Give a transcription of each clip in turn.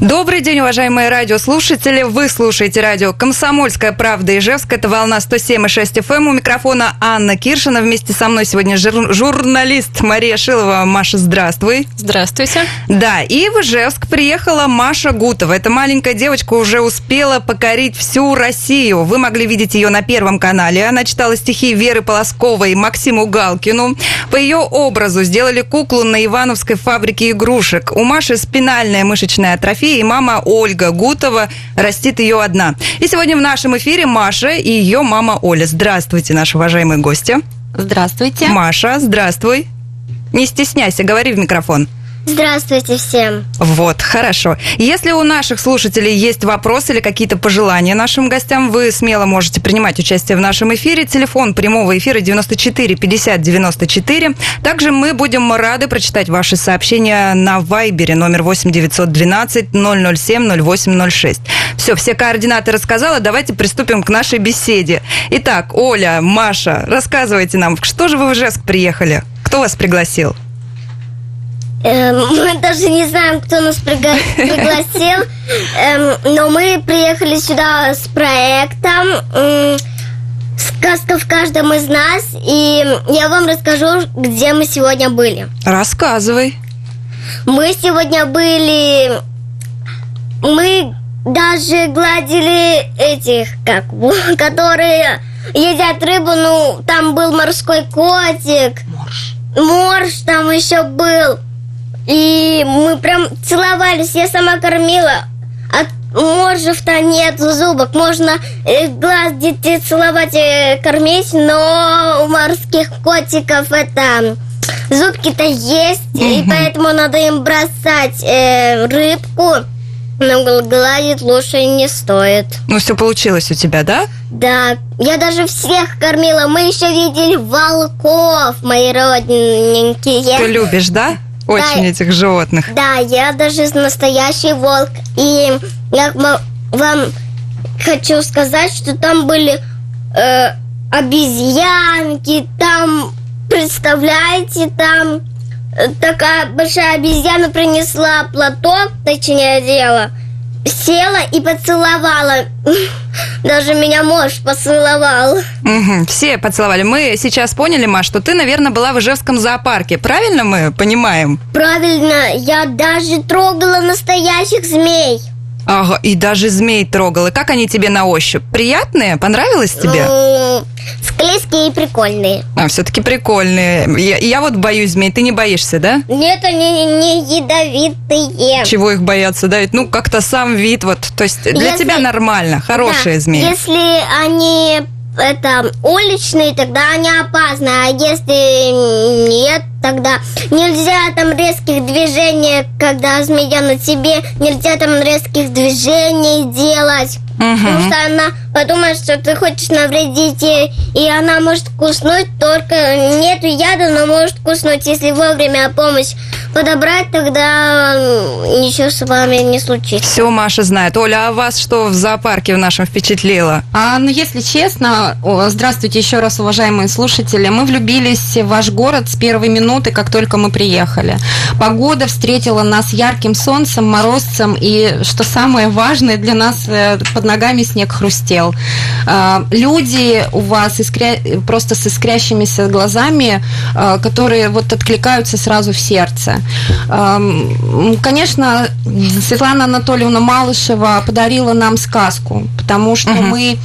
Добрый день, уважаемые радиослушатели. Вы слушаете радио «Комсомольская правда» Ижевск. Это волна 107,6 FM. Эм. У микрофона Анна Киршина. Вместе со мной сегодня жур- журналист Мария Шилова. Маша, здравствуй. Здравствуйте. Да, и в Ижевск приехала Маша Гутова. Эта маленькая девочка уже успела покорить всю Россию. Вы могли видеть ее на Первом канале. Она читала стихи Веры Полосковой и Максиму Галкину. По ее образу сделали куклу на Ивановской фабрике игрушек. У Маши спинальная мышечная атрофия, и мама Ольга Гутова растит ее одна. И сегодня в нашем эфире Маша и ее мама Оля. Здравствуйте, наши уважаемые гости. Здравствуйте. Маша, здравствуй. Не стесняйся, говори в микрофон. Здравствуйте всем. Вот, хорошо. Если у наших слушателей есть вопросы или какие-то пожелания нашим гостям, вы смело можете принимать участие в нашем эфире. Телефон прямого эфира 94 50 94. Также мы будем рады прочитать ваши сообщения на Вайбере номер 8 912 007 0806. Все, все координаты рассказала. Давайте приступим к нашей беседе. Итак, Оля, Маша, рассказывайте нам, что же вы в Ижевск приехали? Кто вас пригласил? Эм, мы даже не знаем, кто нас пригласил, Эм, но мы приехали сюда с проектом «Сказка в каждом из нас», и я вам расскажу, где мы сегодня были. Рассказывай. Мы сегодня были... Мы даже гладили этих, как, которые едят рыбу, ну, там был морской котик. Морж. Морж там еще был. И мы прям целовались, я сама кормила. А моржев-то нет зубок. Можно э, гладить и целовать, и кормить, но у морских котиков это зубки-то есть, и поэтому надо им бросать э, рыбку. Но гл- гладить лучше не стоит. Ну, все получилось у тебя, да? Да, я даже всех кормила. Мы еще видели волков, мои родненькие. Ты любишь, да? Очень Да. этих животных. Да, я даже настоящий волк. И я вам хочу сказать, что там были э, обезьянки, там, представляете, там э, такая большая обезьяна принесла платок, точнее дело, села и поцеловала. Даже меня муж поцеловал. Мгм, Все поцеловали. Мы сейчас поняли, Маш, что ты, наверное, была в Ижевском зоопарке. Правильно мы понимаем? Правильно, я даже трогала настоящих змей. Ага, и даже змей трогал. И как они тебе на ощупь? Приятные? Понравилось тебе? Склизкие и прикольные. А, все-таки прикольные. Я, я вот боюсь змей. Ты не боишься, да? Нет, они не ядовитые. Чего их бояться, да? Ведь, Ну, как-то сам вид вот. То есть для Если- тебя нормально, хорошие Да, змеи. Если они это уличные, тогда они опасны, а если нет, тогда нельзя там резких движений, когда змея на тебе, нельзя там резких движений делать. Потому что она подумает, что ты хочешь навредить ей, и она может куснуть, только нету яда, но может куснуть. Если вовремя помощь подобрать, тогда ничего с вами не случится. Все Маша знает. Оля, а вас что в зоопарке в нашем впечатлило? А, ну, если честно, о, здравствуйте еще раз, уважаемые слушатели. Мы влюбились в ваш город с первой минуты, как только мы приехали. Погода встретила нас ярким солнцем, морозцем, и, что самое важное для нас, э, под ногами снег хрустел. А, Люди у вас искря- просто с искрящимися глазами, а, которые вот откликаются сразу в сердце. Ам, Конечно, Светлана Анатольевна Малышева подарила нам сказку, потому что мы,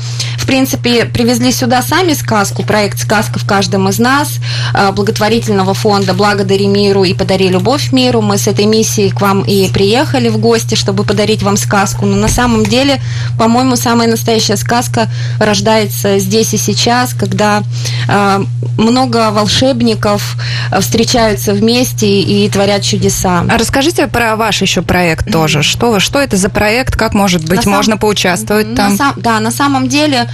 в принципе, привезли сюда сами сказку, проект «Сказка в каждом из нас» а, благотворительного фонда «Благодари миру и подари любовь миру». Мы с этой миссией к вам и приехали в гости, чтобы подарить вам сказку. Но на самом деле, по-моему, самая настоящая сказка рождается здесь и сейчас, когда а, много волшебников а, встречаются вместе и творят чудеса. А расскажите про ваш еще проект тоже. Что, вы- что это за проект? Как, может быть, На сам- можно поучаствовать На там? сам- да, на самом деле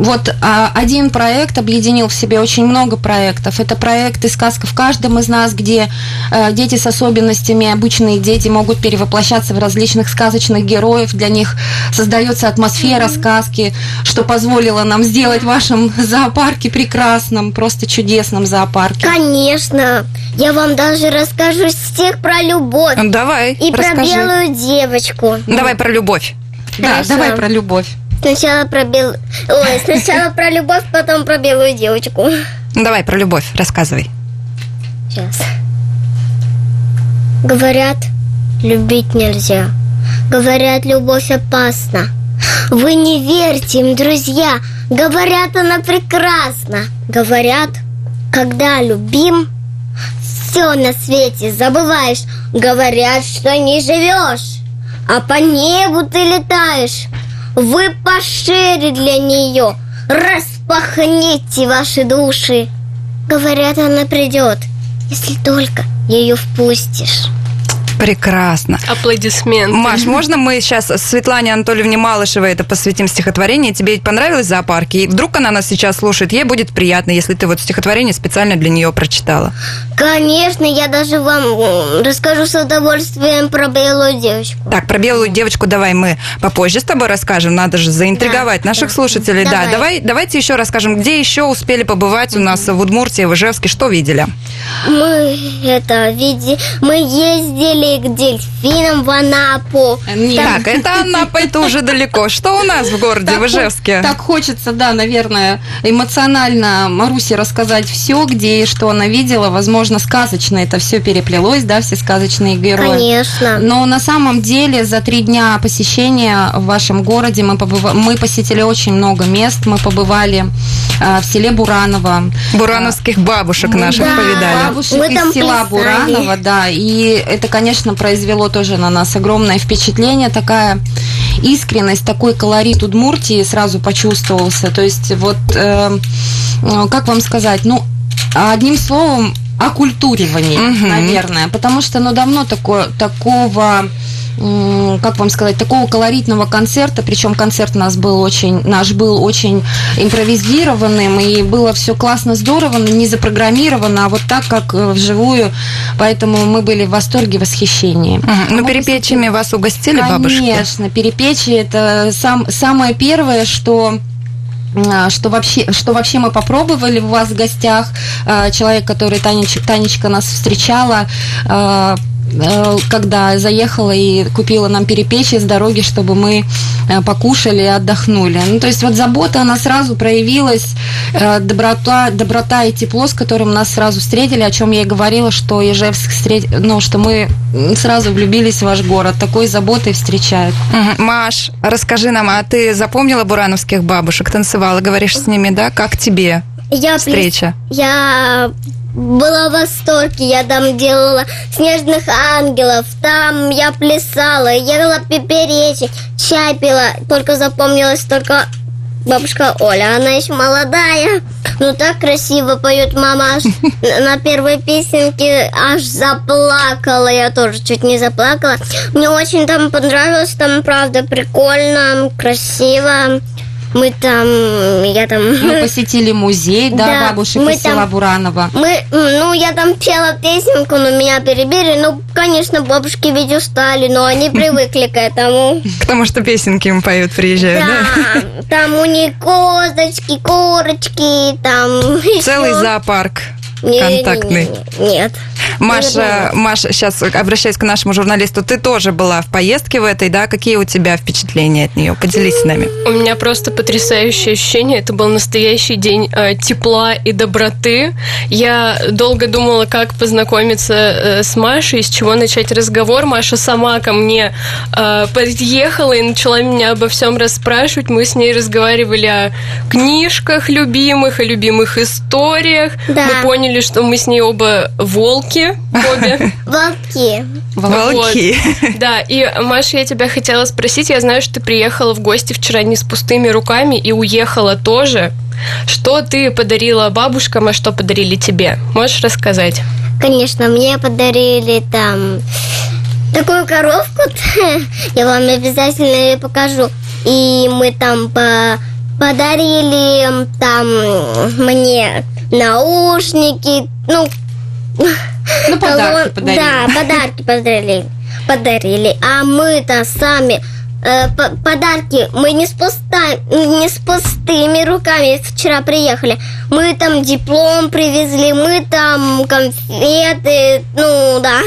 вот а, один проект объединил в себе очень много проектов. Это проекты сказка в каждом из нас, где э, дети с особенностями, обычные дети могут перевоплощаться в различных сказочных героев. Для них создается атмосфера сказки, что позволило нам сделать в вашем зоопарке прекрасном, просто чудесном зоопарке. Конечно. Я вам даже расскажу стих про любовь. Давай, И про расскажи. белую девочку. Давай про любовь. Да, Хорошо. давай про любовь. Сначала про бел... Ой, сначала про любовь, потом про белую девочку. Давай про любовь, рассказывай. Сейчас. Говорят, любить нельзя. Говорят, любовь опасна. Вы не верьте им, друзья. Говорят, она прекрасна. Говорят, когда любим, все на свете забываешь. Говорят, что не живешь, а по небу ты летаешь. Вы пошире для нее, распахните ваши души. Говорят, она придет, если только ее впустишь. Прекрасно. Аплодисменты. Маш, можно мы сейчас Светлане Анатольевне Малышевой это посвятим стихотворение? Тебе ведь понравилось в зоопарке? И вдруг она нас сейчас слушает, ей будет приятно, если ты вот стихотворение специально для нее прочитала. Конечно, я даже вам м, расскажу с удовольствием про белую девочку. Так, про белую девочку давай мы попозже с тобой расскажем. Надо же заинтриговать Да, наших да. слушателей. Да, Давай. давай, давайте еще расскажем, где еще успели побывать у нас в Удмуртии, в Ижевске, что видели? Мы это види, мы ездили к дельфинам в Анапу. Нет. Так, это Анапа, это уже далеко. Что у нас в городе, в хо- Ижевске? так хочется, да, наверное, эмоционально Марусе рассказать все, где и что она видела. Возможно, сказочно это все переплелось, да, все сказочные герои. Конечно. Но на самом деле за три дня посещения в вашем городе мы, побыва- мы посетили очень много мест. Мы побывали э, в селе Бураново. Бурановских бабушек наших Да. повидали. Бабушек Мы из там села плясали. Бураново, да. И это, конечно, произвело тоже на нас огромное впечатление. Такая искренность, такой колорит Удмуртии сразу почувствовался. То есть вот, э, э, как вам сказать, ну, одним словом, окультуривание, Мгм. наверное. Потому что, ну, давно такое, такого как вам сказать, такого колоритного концерта, причем концерт у нас был очень, наш был очень импровизированным, и было все классно, здорово, не запрограммировано, а вот так, как э, вживую, поэтому мы были в восторге, восхищении. Мгм. Ну, Мы перепечьями вас угостили бабушки? Конечно, перепечи это сам, самое первое, что а, что вообще, что вообще мы попробовали у вас в гостях. А, Человек, который Танеч- Танечка нас встречала, а, когда заехала и купила нам перепечи с дороги, чтобы мы э, покушали и отдохнули. Ну, то есть вот забота, она сразу проявилась, э, доброта, доброта и тепло, с которым нас сразу встретили, о чем я и говорила, что Ижевск встреч... ну, что мы сразу влюбились в ваш город, такой заботой встречают. Маш, расскажи нам, а ты запомнила бурановских бабушек, танцевала, говоришь с ними, да? Как тебе Я встреча? Я была в восторге, я там делала снежных ангелов, там я плясала, ела пеперечи, чай пила, только запомнилась только бабушка Оля, она еще молодая, ну так красиво поет мама, аж на первой песенке аж заплакала, я тоже чуть не заплакала. Мне очень там понравилось, там правда прикольно, красиво. Мы там, я там... Мы посетили музей, да, Да, бабушек мы из села там- Буранова. Мы, ну, я там пела песенку, но меня перебили. Ну, конечно, бабушки ведь устали, но они привыкли к этому. К тому, что песенки им поют, приезжают, да? Да, там у них козочки, курочки, там Целый зоопарк Не- контактный. не- Нет. Маша, Маша, сейчас обращаюсь к нашему журналисту. Ты тоже была в поездке в этой, да? Какие у тебя впечатления от нее? Поделись с нами. У меня просто потрясающее ощущение. Это был настоящий день э, тепла и доброты. Я долго думала, как познакомиться э, с Машей, с чего начать разговор. Маша сама ко мне э, подъехала и начала меня обо всем расспрашивать. Мы с ней разговаривали о книжках любимых, о любимых историях. Да. Мы поняли, что мы с ней оба волки, обе. Волки. Волки. Да, и, Маша, я тебя хотела спросить, я знаю, что ты приехала в гости вчера не с пустыми руками и уехала тоже. Что ты подарила бабушкам, а что подарили тебе? Можешь рассказать? Конечно, мне подарили там такую коровку. Я вам обязательно ее покажу. И мы там по подарили там мне наушники, ну, Ну, подарки колон- подарили. Да, подарки подарили. Подарили. А мы-то сами э, по- подарки мы не с, пуста- не с пустыми руками вчера приехали. Мы там диплом привезли, мы там конфеты, ну да.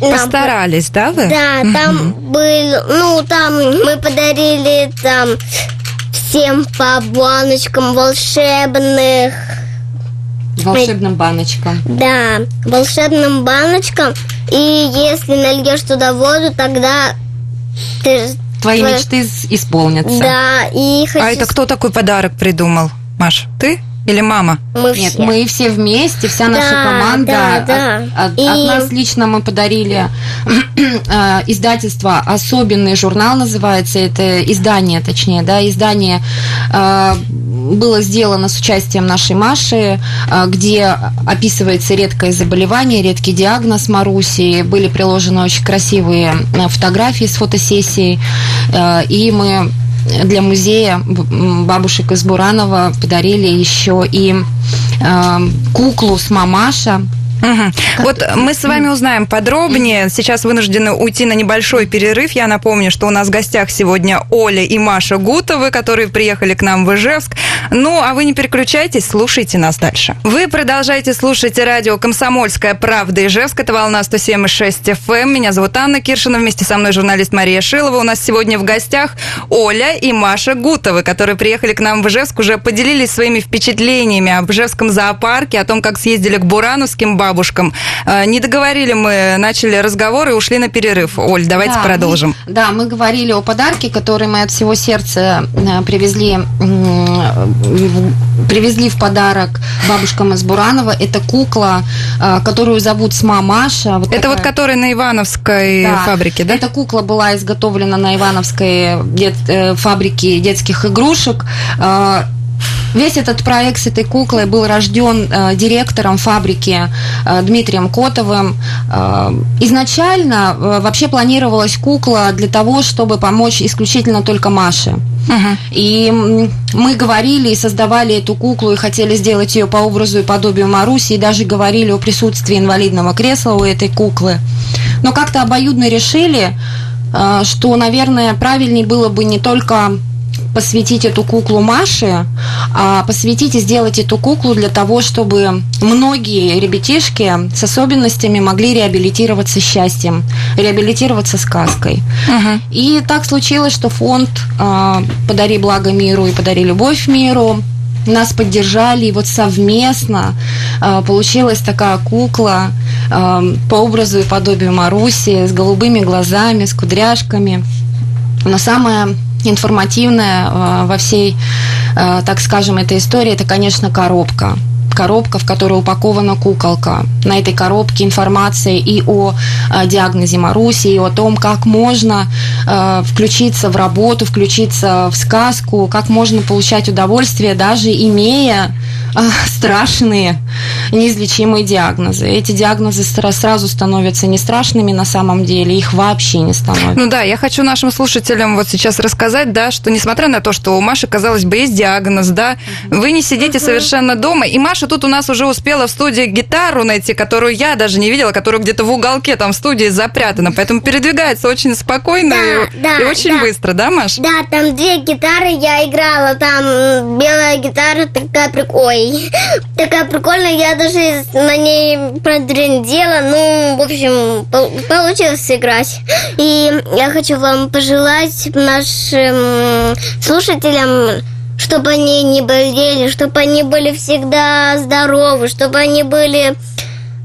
Постарались, да, вы? да, там был, ну, там мы подарили там всем по баночкам волшебных, Волшебным баночком. да, волшебным баночкам. И если нальешь туда воду, тогда ты... Твои твоя- мечты исполнятся. Да, и хочу... А это кто такой подарок придумал? Маш, ты или мама? Мы Нет, все. мы все вместе, вся наша Да, команда. да, да. От, от- И- от нас лично мы подарили э, издательство «Особенный журнал» называется. Это издание, точнее, да, издание э, было сделано с участием нашей Маши, э, где описывается редкое заболевание, редкий диагноз Маруси. Были приложены очень красивые фотографии с фотосессией. И мы для музея бабушек из Буранова подарили еще и э, куклу с мамаша. Мгм. Вот мы с вами узнаем подробнее. Сейчас вынуждены уйти на небольшой перерыв. Я напомню, что у нас в гостях сегодня Оля и Маша Гутовы, которые приехали к нам в Ижевск. Ну, а вы не переключайтесь, слушайте нас дальше. Вы продолжаете слушать радио «Комсомольская правда» Ижевск. Это волна 107,6 FM. Меня зовут Анна Киршина. Вместе со мной журналист Мария Шилова. У нас сегодня в гостях Оля и Маша Гутовы, которые приехали к нам в Ижевск, уже поделились своими впечатлениями об Ижевском зоопарке, о том, как съездили к бурановским бабушкам. Э, Не договорили мы, начали разговор и ушли на перерыв. Оль, давайте Да, продолжим. мы- да, мы говорили о подарке, который мы от всего сердца э, привезли, привезли в подарок бабушкам из Буранова. Это кукла, э, которую зовут Сма Маша. Вот Это вот такая- который на Ивановской Да. фабрике, да? Эта кукла была изготовлена на Ивановской дет- фабрике детских игрушек. Весь этот проект с этой куклой был рожден э, директором фабрики э, Дмитрием Котовым. Э, изначально э, вообще планировалась кукла для того, чтобы помочь исключительно только Маше. Мгм. И мы говорили и создавали эту куклу и хотели сделать ее по образу и подобию Маруси, и даже говорили о присутствии инвалидного кресла у этой куклы. Но как-то обоюдно решили, э, что, наверное, правильнее было бы не только посвятить эту куклу Маше, а посвятить и сделать эту куклу для того, чтобы многие ребятишки с особенностями могли реабилитироваться счастьем, реабилитироваться сказкой. Мгм. И так случилось, что фонд э, «Подари благо миру» и «Подари любовь миру» нас поддержали, и вот совместно э, получилась такая кукла э, по образу и подобию Маруси с голубыми глазами, с кудряшками. Но самое информативное э, во всей, э, так скажем, этой истории, это, конечно, коробка. Коробка, в которой упакована куколка. На этой коробке информация и о э, диагнозе Маруси, и о том, как можно э, включиться в работу, включиться в сказку, как можно получать удовольствие, даже имея э, страшные неизлечимые диагнозы. Эти диагнозы сразу становятся не страшными на самом деле, их вообще не становится. Ну да, я хочу нашим слушателям вот сейчас рассказать, да, что несмотря на то, что у Маши, казалось бы, есть диагноз, да, вы не сидите совершенно дома. И Маша тут у нас уже успела в студии гитару найти, которую я даже не видела, которая где-то в уголке там в студии запрятана. Поэтому передвигается очень спокойно Да, и, да, и очень да. быстро, да, Маш? Да, там две гитары я играла, там белая гитара такая прик... Ой, такая прикольная, я даже на ней продрендела, ну, в общем, пол- получилось сыграть. И я хочу вам пожелать нашим слушателям, чтобы они не болели, чтобы они были всегда здоровы, чтобы они были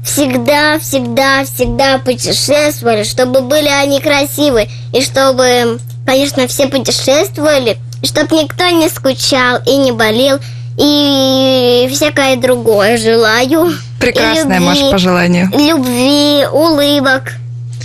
всегда, всегда, всегда путешествовали, чтобы были они красивы, и чтобы, конечно, все путешествовали, и чтобы никто не скучал и не болел, и всякое другое желаю. Прекрасное, И любви, Маш, пожелание. Любви, улыбок.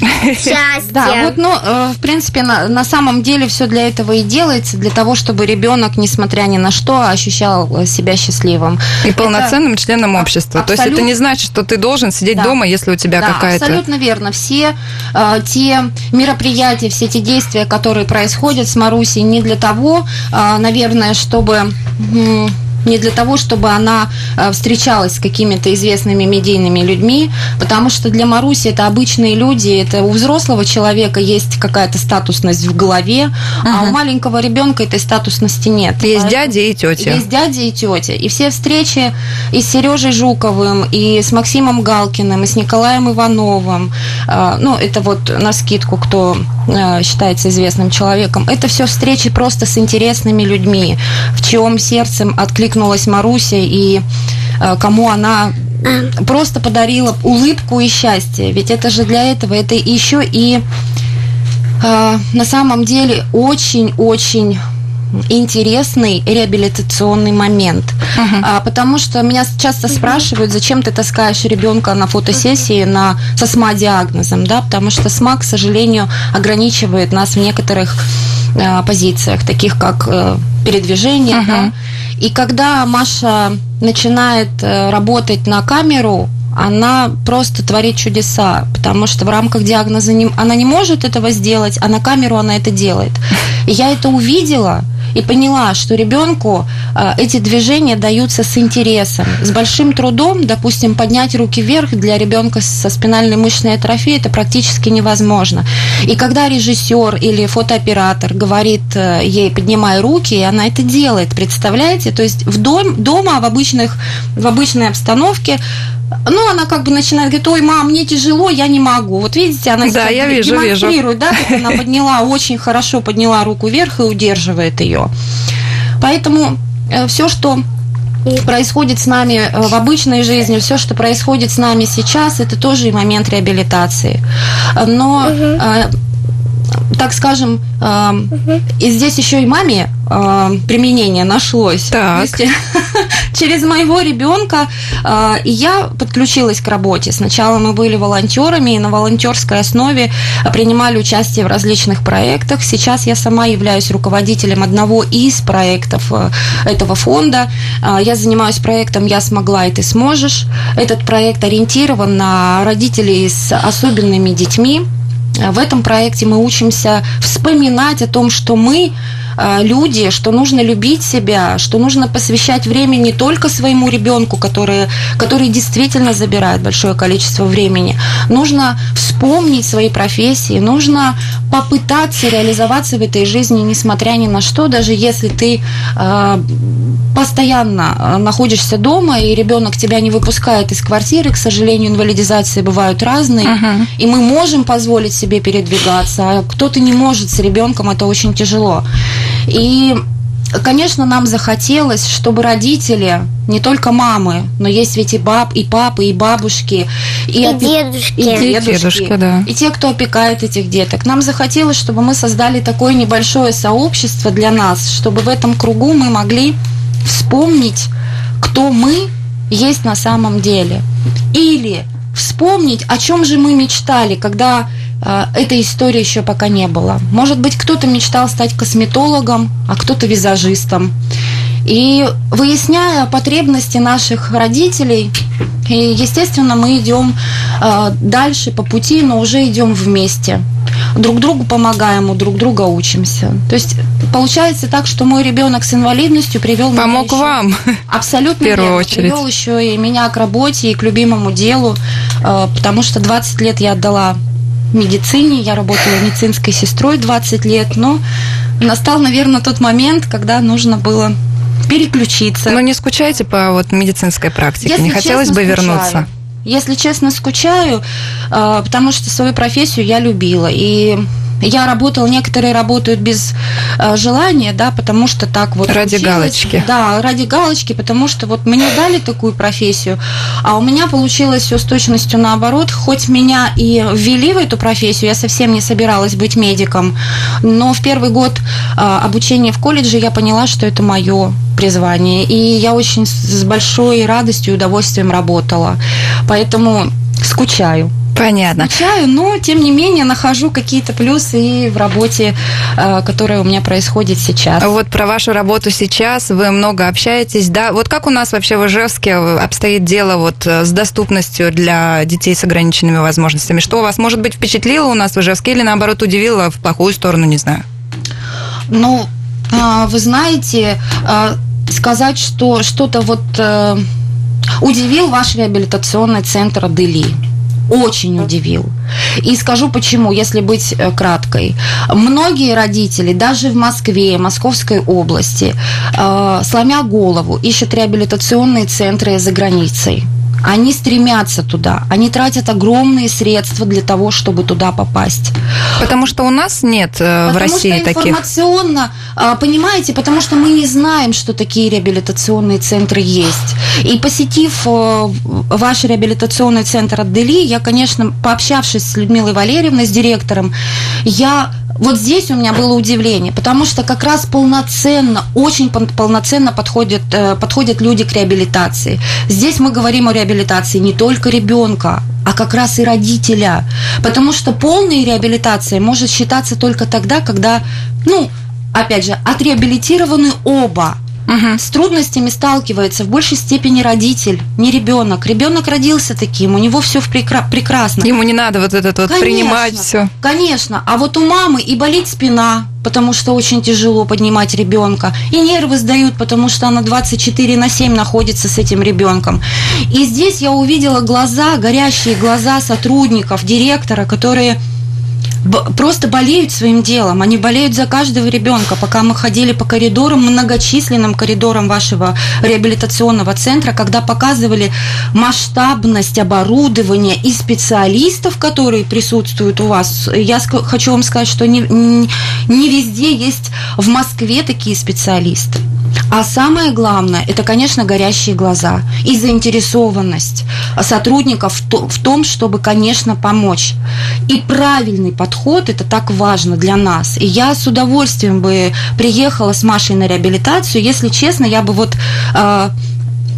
счастья. Да, вот, ну, э, в принципе, на, на самом деле все для этого и делается, для того, чтобы ребенок, несмотря ни на что, ощущал э, себя счастливым. И полноценным членом общества. То есть это не значит, что ты должен сидеть Да. дома, если у тебя Да, какая-то... абсолютно верно. Все э, те мероприятия, все те действия, которые происходят с Марусей, не для того, э, наверное, чтобы м, не для того, чтобы она э, встречалась с какими-то известными медийными людьми, потому что для Маруси это обычные люди, это у взрослого человека есть какая-то статусность в голове, а у маленького ребенка этой статусности нет. Есть Поэтому- дяди и тети. есть дядя и тетя. И все встречи и с Сережей Жуковым, и с Максимом Галкиным, и с Николаем Ивановым, э, ну, это вот на скидку, кто считается известным человеком, это все встречи просто с интересными людьми, в чьем сердцем откликнулась Маруся и э, кому она просто подарила улыбку и счастье. Ведь это же для этого, это еще и э, на самом деле очень-очень интересный реабилитационный момент. А, потому что меня часто спрашивают, зачем ты таскаешь ребенка на фотосессии на, со СМА-диагнозом, да, потому что СМА, к сожалению, ограничивает нас в некоторых а, позициях, таких как э, передвижение. да. И когда Маша начинает э, работать на камеру, она просто творит чудеса, потому что в рамках диагноза не- она не может этого сделать, а на камеру она это делает. И я это увидела и поняла, что ребенку э, эти движения даются с интересом, с большим трудом, допустим, поднять руки вверх для ребенка со спинальной мышечной атрофией это практически невозможно. И когда режиссер или фотооператор говорит э, ей поднимай руки, и она это делает, представляете? То есть в дом, дома в обычных в обычной обстановке ну, она как бы начинает говорить, ой, мам, мне тяжело, я не могу. Вот видите, она Да, я вижу, вижу. демонстрирует, да, как она подняла, очень хорошо подняла руку вверх и удерживает ее. Поэтому все, что происходит с нами э, в обычной жизни, все, что происходит с нами сейчас, это тоже и момент реабилитации. Но, э, так скажем, э, и здесь еще и маме э, применение нашлось. Так. То есть, через моего ребенка э, я подключилась к работе. Сначала мы были волонтерами и на волонтерской основе принимали участие в различных проектах. Сейчас я сама являюсь руководителем одного из проектов э, этого фонда. Э, Я занимаюсь проектом «Я смогла, и ты сможешь». Этот проект ориентирован на родителей с особенными детьми. В этом проекте мы учимся вспоминать о том, что мы люди, что нужно любить себя, что нужно посвящать время не только своему ребенку, который, который действительно забирает большое количество времени. Нужно вспомнить свои профессии, нужно попытаться реализоваться в этой жизни, несмотря ни на что, даже если ты э, постоянно э, находишься дома, и ребенок тебя не выпускает из квартиры, к сожалению, инвалидизации бывают разные, Мгм. и мы можем позволить себе передвигаться, а кто-то не может с ребенком, это очень тяжело. И Конечно, нам захотелось, чтобы родители, не только мамы, но есть ведь и баб, и папы, и бабушки, И опе- дедушки. и дедушки, дедушки, да. и те, кто опекает этих деток. Нам захотелось, чтобы мы создали такое небольшое сообщество для нас, чтобы в этом кругу мы могли вспомнить, кто мы есть на самом деле. Или вспомнить, о чем же мы мечтали, когда этой истории еще пока не было. Может быть, кто-то мечтал стать косметологом, а кто-то визажистом. И выясняя потребности наших родителей, и, естественно, мы идем э, дальше по пути, но уже идем вместе. Друг другу помогаем, у друг друга учимся. То есть получается так, что мой ребенок с инвалидностью привел Помог еще- вам. Абсолютно В первую очередь. Привел еще и меня к работе и к любимому делу, э, потому что 20 лет я отдала медицине, я работала медицинской сестрой 20 лет, но настал, наверное, тот момент, когда нужно было переключиться. Но не скучайте по вот медицинской практике. Если не хотелось честно, бы скучаю. вернуться. Если честно, скучаю, э, потому что свою профессию я любила. И я работала, некоторые работают без э, желания, да, потому что так вот Ради случилось. галочки. Да, ради галочки, потому что вот мне дали такую профессию, а у меня получилось все с точностью наоборот. Хоть меня и ввели в эту профессию, я совсем не собиралась быть медиком, но в первый год э, обучения в колледже я поняла, что это мое призвание, и я очень с большой радостью и удовольствием работала. Поэтому скучаю. Понятно. Скучаю, но тем не менее нахожу какие-то плюсы и в работе, э, которая у меня происходит сейчас. Вот про вашу работу сейчас вы много общаетесь, да? Вот как у нас вообще в Ижевске обстоит дело вот э, с доступностью для детей с ограниченными возможностями? Что вас, может быть, впечатлило у нас в Ижевске или, наоборот, удивило в плохую сторону, не знаю? Ну, вы знаете, сказать, что что-то вот э, удивил ваш реабилитационный центр Адели очень удивил. И скажу почему, если быть э, краткой. Многие родители, даже в Москве, Московской области, э, сломя голову, ищут реабилитационные центры за границей. Они стремятся туда, они тратят огромные средства для того, чтобы туда попасть. Потому что у нас нет э, в Потому России что таких. информационно, а, понимаете, потому что мы не знаем, что такие реабилитационные центры есть. И посетив э, ваш реабилитационный центр Адели, я, конечно, пообщавшись с Людмилой Валерьевной, с директором, я вот здесь у меня было удивление, потому что как раз полноценно, очень пол- полноценно подходят, э, подходят люди к реабилитации. Здесь мы говорим о реабилитации не только ребенка, а как раз и родителя. Потому что полная реабилитация может считаться только тогда, когда, ну, опять же, отреабилитированы оба. С трудностями сталкивается в большей степени родитель, не ребенок. Ребенок родился таким, у него все прекрасно. Ему не надо вот этот вот Конечно, принимать все. Конечно. А вот у мамы и болит спина, потому что очень тяжело поднимать ребенка. И нервы сдают, потому что она 24 на 7 находится с этим ребенком. И здесь я увидела глаза, горящие глаза сотрудников, директора, которые просто болеют своим делом. Они болеют за каждого ребенка. Пока мы ходили по коридорам, многочисленным коридорам вашего реабилитационного центра, когда показывали масштабность оборудования и специалистов, которые присутствуют у вас, я хочу вам сказать, что не не везде есть в Москве такие специалисты. А самое главное, это, конечно, горящие глаза и заинтересованность сотрудников в то- в том, чтобы, конечно, помочь. И правильный подход, это так важно для нас. И я с удовольствием бы приехала с Машей на реабилитацию. Если честно, я бы вот...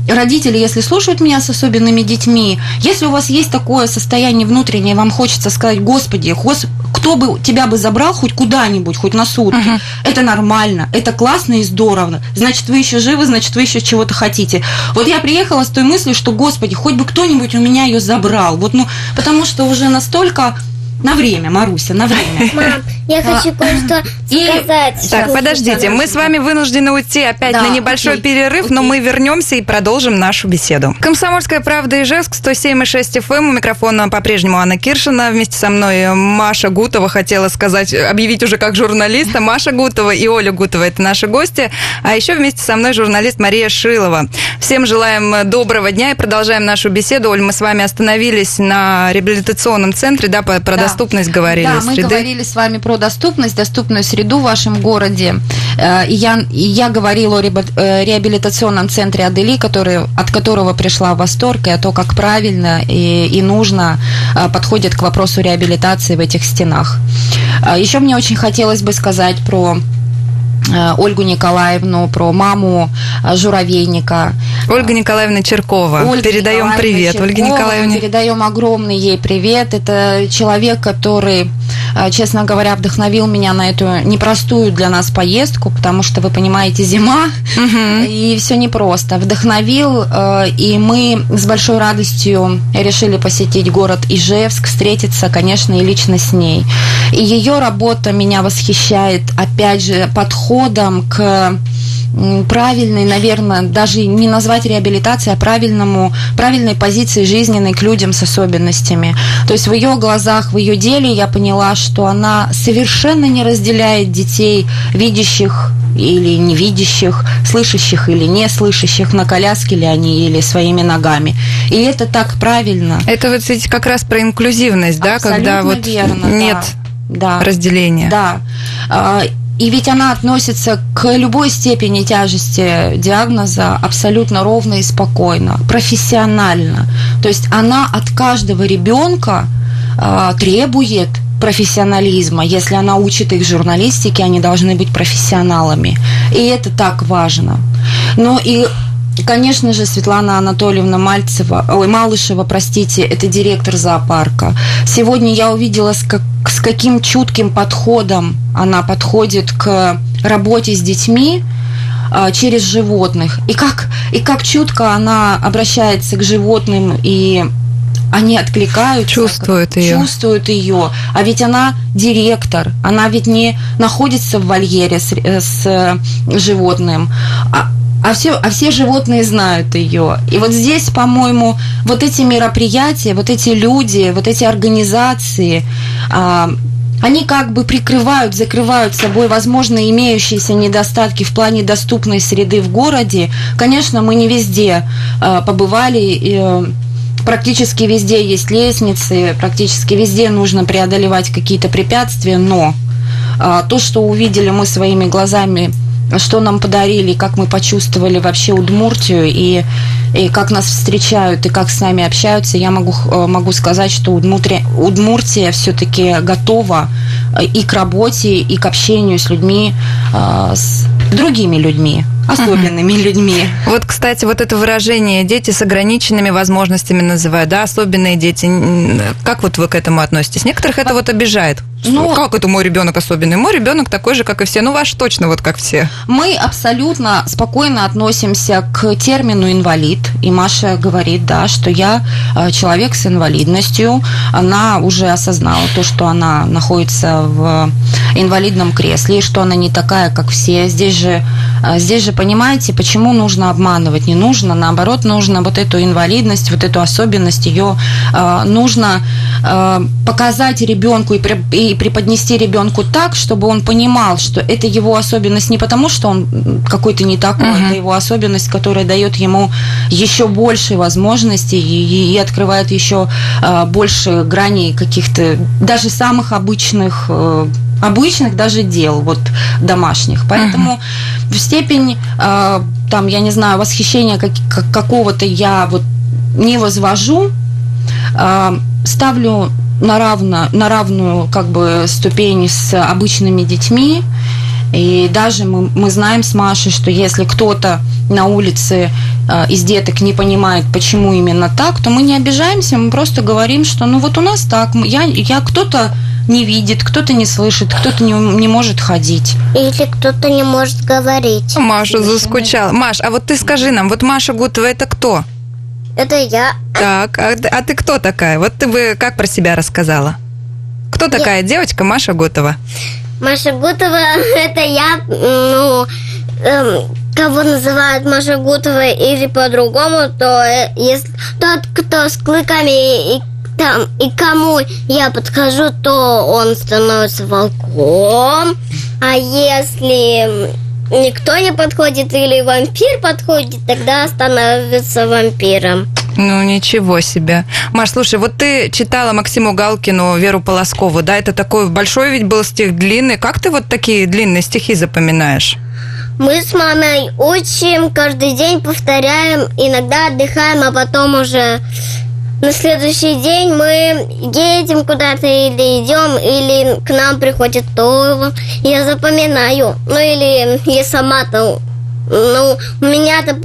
Родители, если слушают меня с особенными детьми, если у вас есть такое состояние внутреннее, вам хочется сказать, Господи, гос- кто бы тебя бы забрал хоть куда-нибудь, хоть на сутки, это нормально, это классно и здорово. Значит, вы еще живы, значит, вы еще чего-то хотите. Вот я приехала с той мыслью, что, Господи, хоть бы кто-нибудь у меня ее забрал. Вот, ну, потому что уже настолько на время, Маруся, на время. Мам, я хочу кое-что И- сказать. Так, подождите, мы с вами вынуждены уйти опять Да, на небольшой окей, перерыв, но окей. мы вернемся и продолжим нашу беседу. Комсомольская правда Ижевск, 107,6 FM. У микрофона по-прежнему Анна Киршина. Вместе со мной Маша Гутова хотела сказать, объявить уже как журналиста. Маша Гутова и Оля Гутова – это наши гости. А еще вместе со мной журналист Мария Шилова. Всем желаем доброго дня и продолжаем нашу беседу. Оль, мы с вами остановились на реабилитационном центре, да, по- про Да. Доступность говорили, Да, мы среды. говорили с вами про доступность, доступную среду в вашем городе. Э, И я, и я говорила о э, реабилитационном центре Адели, который, от которого пришла в восторг, и о том, как правильно и, и нужно э, подходит к вопросу реабилитации в этих стенах. Еще мне очень хотелось бы сказать про Ольгу Николаевну, про маму э, Журавейника. Ольга Николаевна Черкова. Ольга Передаем Николаевна привет Ольге Черкова, Николаевне. Передаем огромный ей привет. Это человек, который, э, честно говоря, вдохновил меня на эту непростую для нас поездку, потому что, вы понимаете, зима, Мгм. и все непросто. Вдохновил, э, и мы с большой радостью решили посетить город Ижевск, встретиться, конечно, и лично с ней. И ее работа меня восхищает, опять же, подходом к правильной, наверное, даже не назвать реабилитацией, а правильному, правильной позиции жизненной к людям с особенностями. То есть в ее глазах, в ее деле я поняла, что она совершенно не разделяет детей, видящих или невидящих, слышащих или не слышащих, на коляске ли они или своими ногами. И это так правильно. Это вот эти как раз про инклюзивность, да, когда Абсолютно вот верно, нет да. Да. разделения. Да. И ведь она относится к любой степени тяжести диагноза абсолютно ровно и спокойно, профессионально. То есть она от каждого ребенка а, требует профессионализма. Если она учит их журналистике, они должны быть профессионалами. И это так важно. Но и Конечно же, Светлана Анатольевна Мальцева, ой, Малышева, простите, это директор зоопарка. Сегодня я увидела, с, как, с каким чутким подходом она подходит к работе с детьми а, через животных. И как, и как чутко она обращается к животным и они откликаются. Чувствуют ее. Чувствуют ее. А ведь она директор, она ведь не находится в вольере с, с животным. А, а все, а все животные знают ее. И вот здесь, по-моему, вот эти мероприятия, вот эти люди, вот эти организации, а, они как бы прикрывают, закрывают собой, возможно, имеющиеся недостатки в плане доступной среды в городе. Конечно, мы не везде а, побывали. И, практически везде есть лестницы, практически везде нужно преодолевать какие-то препятствия, но а, то, что увидели мы своими глазами что нам подарили, как мы почувствовали вообще Удмуртию и, и как нас встречают и как с нами общаются, я могу, э, могу сказать, что Удмуртия, Удмуртия все-таки готова э, и к работе, и к общению с людьми, э, с другими людьми особенными uh-huh. людьми. Вот, кстати, вот это выражение «дети с ограниченными возможностями» называют, да, особенные дети. Как вот вы к этому относитесь? Некоторых это вот обижает. Ну, как это мой ребенок особенный? Мой ребенок такой же, как и все. Ну, ваш точно вот как все. Мы абсолютно спокойно относимся к термину инвалид. И Маша говорит, да, что я э, человек с инвалидностью. Она уже осознала то, что она находится в инвалидном кресле, и что она не такая, как все. Здесь же, э, здесь же понимаете, почему нужно обманывать? Не нужно, наоборот, нужно вот эту инвалидность, вот эту особенность, ее э, нужно показать ребенку и, и и преподнести ребенку так, чтобы он понимал, что это его особенность не потому, что он какой-то не такой, uh-huh. это его особенность, которая дает ему еще больше возможностей и, и открывает еще э, больше граней каких-то даже самых обычных э, обычных даже дел вот домашних. Поэтому uh-huh. в степень э, там я не знаю восхищения как, как, какого-то я вот не возвожу, э, ставлю на, равно, на равную как бы ступень с обычными детьми. И даже мы, мы знаем с Машей, что если кто-то на улице э, из деток не понимает, почему именно так, то мы не обижаемся, мы просто говорим, что ну вот у нас так, я, я кто-то не видит, кто-то не слышит, кто-то не, не может ходить. Или кто-то не может говорить. Маша заскучала. Маш, а вот ты скажи нам, вот Маша Гутова это кто? Это я. Так, а, а ты кто такая? Вот ты бы как про себя рассказала? Кто такая я... девочка Маша Готова? Маша Готова это я, ну, эм, кого называют Маша Гутова или по-другому, то э, если тот, кто с клыками и, там, и кому я подхожу, то он становится волком. А если никто не подходит или вампир подходит, тогда становится вампиром. Ну, ничего себе. Маш, слушай, вот ты читала Максиму Галкину, Веру Полоскову, да? Это такой большой ведь был стих, длинный. Как ты вот такие длинные стихи запоминаешь? Мы с мамой учим, каждый день повторяем, иногда отдыхаем, а потом уже на следующий день мы едем куда-то или идем, или к нам приходит то, я запоминаю. Ну или я сама-то ну, у меня-то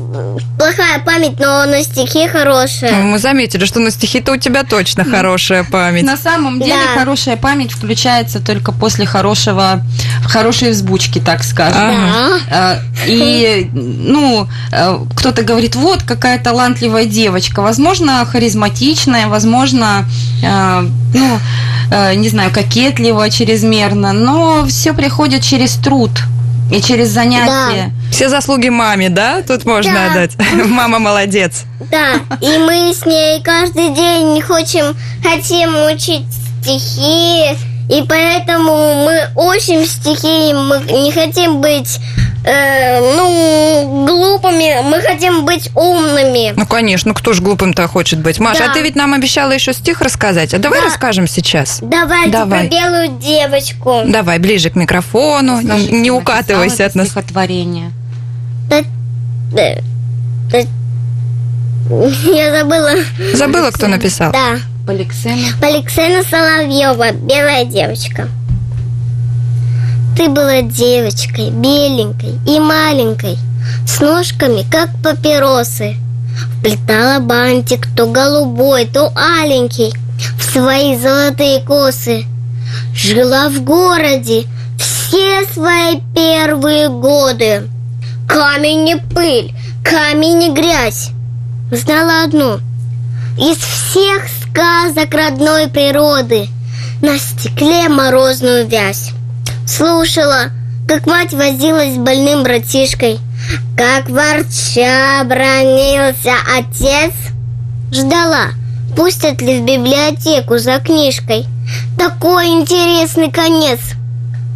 плохая память, но на стихи хорошая. Ну, мы заметили, что на стихи-то у тебя точно хорошая память. На самом деле да. хорошая память включается только после хорошего, хорошей взбучки, так скажем. Да. А, и, ну, э, кто-то говорит, вот какая талантливая девочка, возможно, харизматичная, возможно, э, ну, э, не знаю, кокетливая чрезмерно, но все приходит через труд. И через занятия. Да. Все заслуги маме, да? Тут можно да. отдать. Мама молодец. Да. И мы с ней каждый день хотим, хотим учить стихи. И поэтому мы учим стихи, мы не хотим быть э, ну, глупыми, мы хотим быть умными. Ну, конечно, кто ж глупым-то хочет быть? Маша, да. а ты ведь нам обещала еще стих рассказать. А давай да. расскажем сейчас. Давайте давай. про белую девочку. Давай, ближе к микрофону, Слушай, не укатывайся от нас. Стихотворение. Да, да, да, я забыла. Забыла, кто написал? Да. Поликсена. Поликсена Соловьева, белая девочка. Ты была девочкой, беленькой и маленькой. с ножками, как папиросы. Вплетала бантик то голубой, то аленький в свои золотые косы. Жила в городе все свои первые годы. Камень и пыль, камень и грязь. Знала одну. Из всех сказок родной природы на стекле морозную вязь. Слушала, как мать возилась с больным братишкой, как ворча бронился отец. Ждала, пустят ли в библиотеку за книжкой. Такой интересный конец.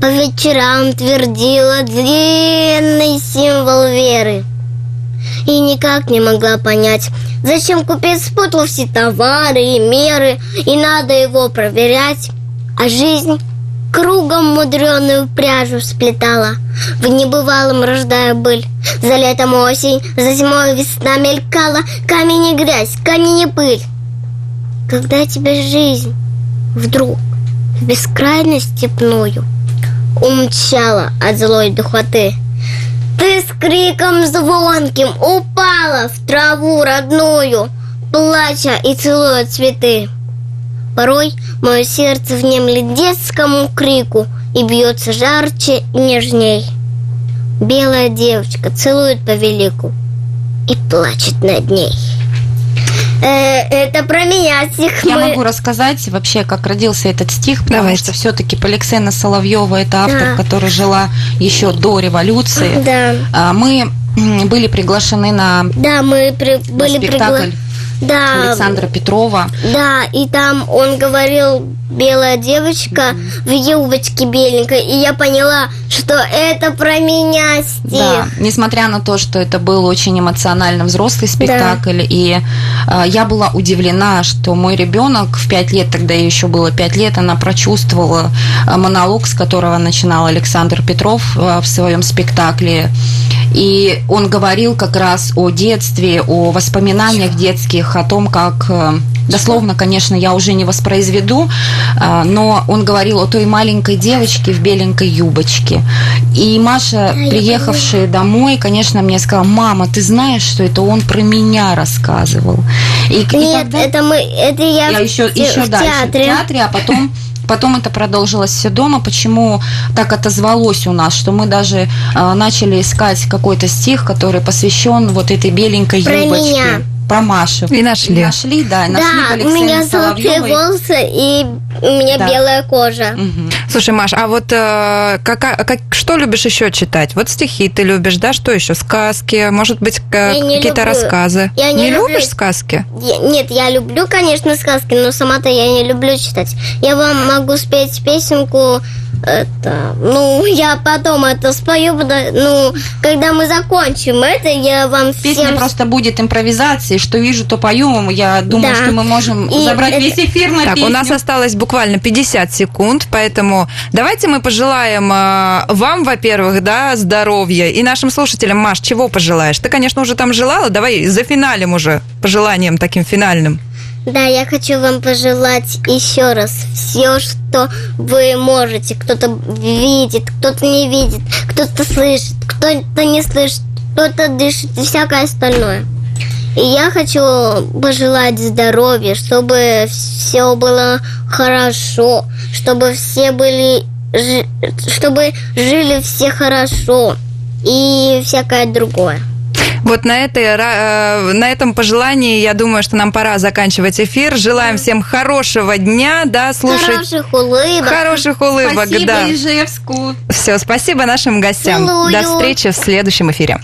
По вечерам твердила длинный символ веры. И никак не могла понять, зачем купец спутал все товары и меры, и надо его проверять. А жизнь кругом мудреную пряжу сплетала, в небывалом рождая быль. За летом осень, за зимой весна мелькала, камень и грязь, камень и пыль. Когда тебе жизнь вдруг в бескрайность степную умчала от злой духоты, ты с криком звонким упала в траву родную, плача и целуя цветы. Порой мое сердце внемлет детскому крику и бьется жарче и нежней. Белая девочка целует по велику и плачет над ней. Э, это про меня стих. Я Мы- могу рассказать вообще, как родился этот стих, потому Давайте. что все-таки Поликсена Соловьева это автор, Да. которая жила еще до революции. Да, А, Мы были приглашены на, на да, мы при- были спектакль пригла- Да, Александра Петрова. Да, и там он говорил белая девочка в юбочке беленькой, и я поняла, что это про меня стих. Да, несмотря на то, что это был очень эмоционально взрослый спектакль, и э, я была удивлена, что мой ребенок в пять лет, тогда ей еще было пять лет, она прочувствовала э, монолог, с которого начинал Александр Петров э, в своем спектакле. И он говорил как раз о детстве, о воспоминаниях детских, о том, как э, дословно, конечно, я уже не воспроизведу, э, но он говорил о той маленькой девочке в беленькой юбочке. И Маша, я приехавшая домой, конечно, мне сказала, мама, ты знаешь, что это он про меня рассказывал? И, и Нет, тогда- это мы, это я, я в, еще, те- еще в дальше театре. в театре, а потом Потом это продолжилось все дома. Почему так отозвалось у нас, что мы даже э, начали искать какой-то стих, который посвящен вот этой беленькой Про юбочке. меня. Про Машу. И нашли. Нашли, да, нашли Да, у меня золотые волосы и у меня Да. белая кожа. Мгм. Слушай, Маш, а вот э, кака- как, что любишь еще читать? Вот стихи ты любишь, да? Что еще? Сказки? Может быть, не какие-то люблю. рассказы? Я не люблю. любишь сказки? Я- нет, я люблю, конечно, сказки, но сама-то я не люблю читать. Я вам могу спеть песенку. Это, ну, я потом это спою, ну, когда мы закончим это, я вам Песня всем просто будет импровизацией, что вижу, то пою. Я думаю, Да. что мы можем И забрать это- весь эфир на Так, песню. у нас осталось буквально 50 секунд, поэтому давайте мы пожелаем э, вам, во-первых, да, здоровья, и нашим слушателям, Маш, чего пожелаешь? Ты, конечно, уже там желала, давай за финалем уже, пожеланием таким финальным. Да, я хочу вам пожелать еще раз все, что вы можете. Кто-то видит, кто-то не видит, кто-то слышит, кто-то не слышит, кто-то дышит и всякое остальное. И я хочу пожелать здоровья, чтобы все было хорошо, чтобы все были, чтобы жили все хорошо и всякое другое. Вот на, этой, э, на этом пожелании, я думаю, что нам пора заканчивать эфир. Желаем всем хорошего дня, да, слушать Хороших улыбок. хороших улыбок, Спасибо да. Ижевску. Все, спасибо нашим гостям. Целую. До встречи в следующем эфире.